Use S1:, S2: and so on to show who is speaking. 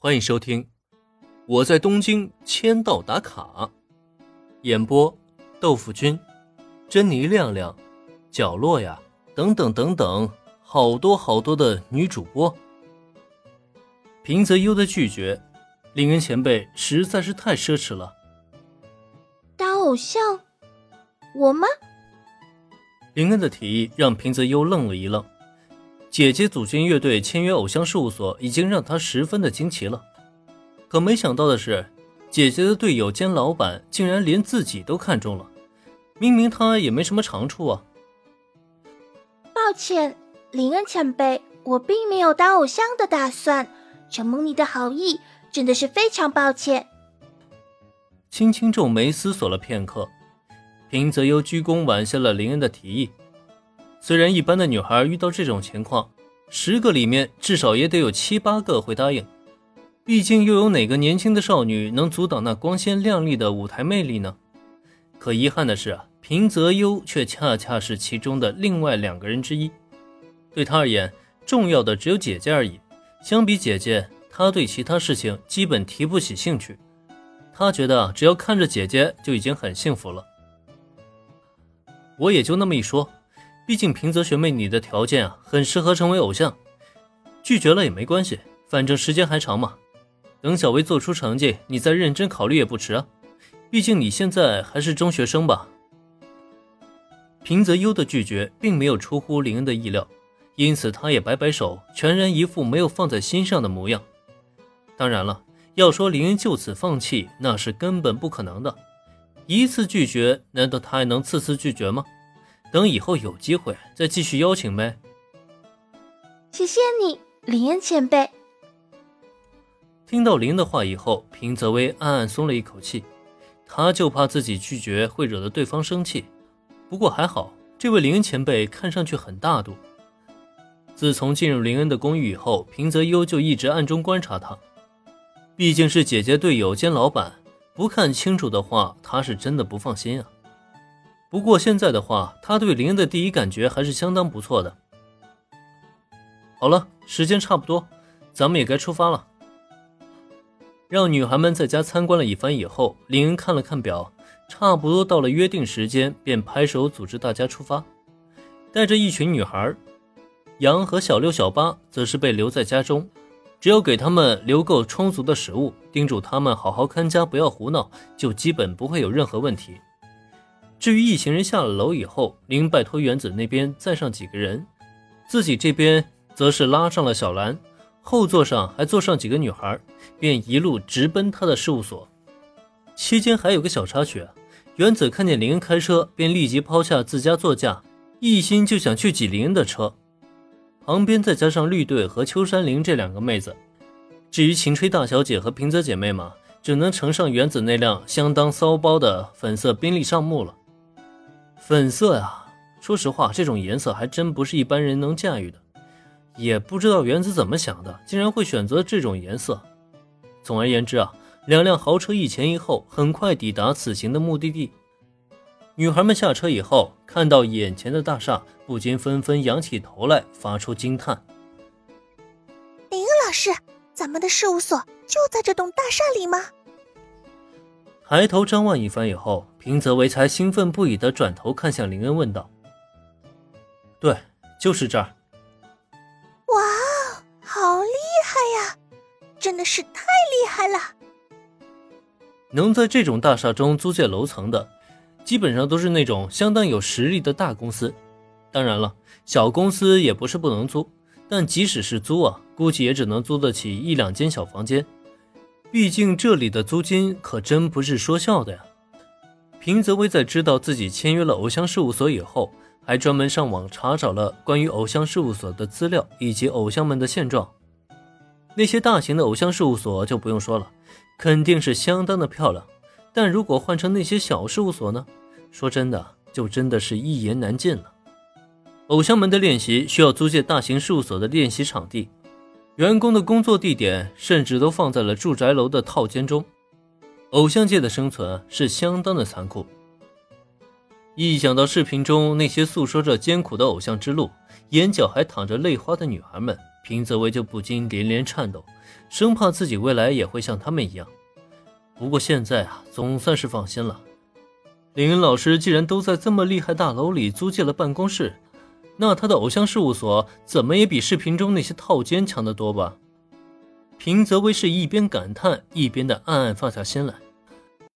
S1: 欢迎收听《我在东京签到打卡》，演播：豆腐君、珍妮亮亮、角落呀，等等等等，好多好多的女主播。平泽优的拒绝，林恩前辈实在是太奢侈了。
S2: 当偶像，我吗？
S1: 林恩的提议让平泽优愣了一愣。姐姐组建乐队、签约偶像事务所，已经让他十分的惊奇了。可没想到的是，姐姐的队友兼老板竟然连自己都看中了。明明他也没什么长处啊。
S2: 抱歉，林恩前辈，我并没有当偶像的打算。承蒙你的好意，真的是非常抱歉。
S1: 轻轻皱眉，思索了片刻，平泽优鞠躬婉谢了林恩的提议。虽然一般的女孩遇到这种情况，十个里面至少也得有七八个会答应。毕竟又有哪个年轻的少女能阻挡那光鲜亮丽的舞台魅力呢？可遗憾的是啊，平泽优却恰恰是其中的另外两个人之一。对他而言，重要的只有姐姐而已。相比姐姐，他对其他事情基本提不起兴趣。他觉得只要看着姐姐就已经很幸福了。我也就那么一说。毕竟平泽学妹，你的条件啊，很适合成为偶像，拒绝了也没关系，反正时间还长嘛。等小薇做出成绩，你再认真考虑也不迟啊。毕竟你现在还是中学生吧。平泽优的拒绝并没有出乎林恩的意料，因此他也摆摆手，全然一副没有放在心上的模样。当然了，要说林恩就此放弃，那是根本不可能的。一次拒绝，难道他还能次次拒绝吗？等以后有机会再继续邀请呗。
S2: 谢谢你，林恩前辈。
S1: 听到林的话以后，平泽威暗暗松了一口气，他就怕自己拒绝会惹得对方生气。不过还好，这位林恩前辈看上去很大度。自从进入林恩的公寓以后，平泽优就一直暗中观察他。毕竟是姐姐队友兼老板，不看清楚的话，他是真的不放心啊。不过现在的话，他对林恩的第一感觉还是相当不错的。好了，时间差不多，咱们也该出发了。让女孩们在家参观了一番以后，林恩看了看表，差不多到了约定时间，便拍手组织大家出发。带着一群女孩，杨和小六、小八则是被留在家中，只要给他们留够充足的食物，叮嘱他们好好看家，不要胡闹，就基本不会有任何问题。至于一行人下了楼以后，林拜托原子那边载上几个人，自己这边则是拉上了小兰，后座上还坐上几个女孩，便一路直奔他的事务所。期间还有个小插曲，原子看见林恩开车，便立即抛下自家座驾，一心就想去挤林恩的车。旁边再加上绿队和秋山林这两个妹子，至于晴吹大小姐和平泽姐妹嘛，只能乘上原子那辆相当骚包的粉色宾利上木了。粉色呀，说实话，这种颜色还真不是一般人能驾驭的。也不知道原子怎么想的，竟然会选择这种颜色。总而言之啊，两辆豪车一前一后，很快抵达此行的目的地。女孩们下车以后，看到眼前的大厦，不禁纷纷仰起头来，发出惊叹：“
S3: 林老师，咱们的事务所就在这栋大厦里吗？”
S1: 抬头张望一番以后，平泽维才兴奋不已地转头看向林恩，问道：“对，就是这儿。”“
S3: 哇，好厉害呀！真的是太厉害了！
S1: 能在这种大厦中租借楼层的，基本上都是那种相当有实力的大公司。当然了，小公司也不是不能租，但即使是租啊，估计也只能租得起一两间小房间。”毕竟这里的租金可真不是说笑的呀！平泽威在知道自己签约了偶像事务所以后，还专门上网查找了关于偶像事务所的资料以及偶像们的现状。那些大型的偶像事务所就不用说了，肯定是相当的漂亮。但如果换成那些小事务所呢？说真的，就真的是一言难尽了。偶像们的练习需要租借大型事务所的练习场地。员工的工作地点甚至都放在了住宅楼的套间中，偶像界的生存是相当的残酷。一想到视频中那些诉说着艰苦的偶像之路、眼角还淌着泪花的女孩们，平泽唯就不禁连连颤抖，生怕自己未来也会像他们一样。不过现在啊，总算是放心了。林老师既然都在这么厉害大楼里租借了办公室，那他的偶像事务所怎么也比视频中那些套间强得多吧？平泽唯是一边感叹，一边的暗暗放下心来。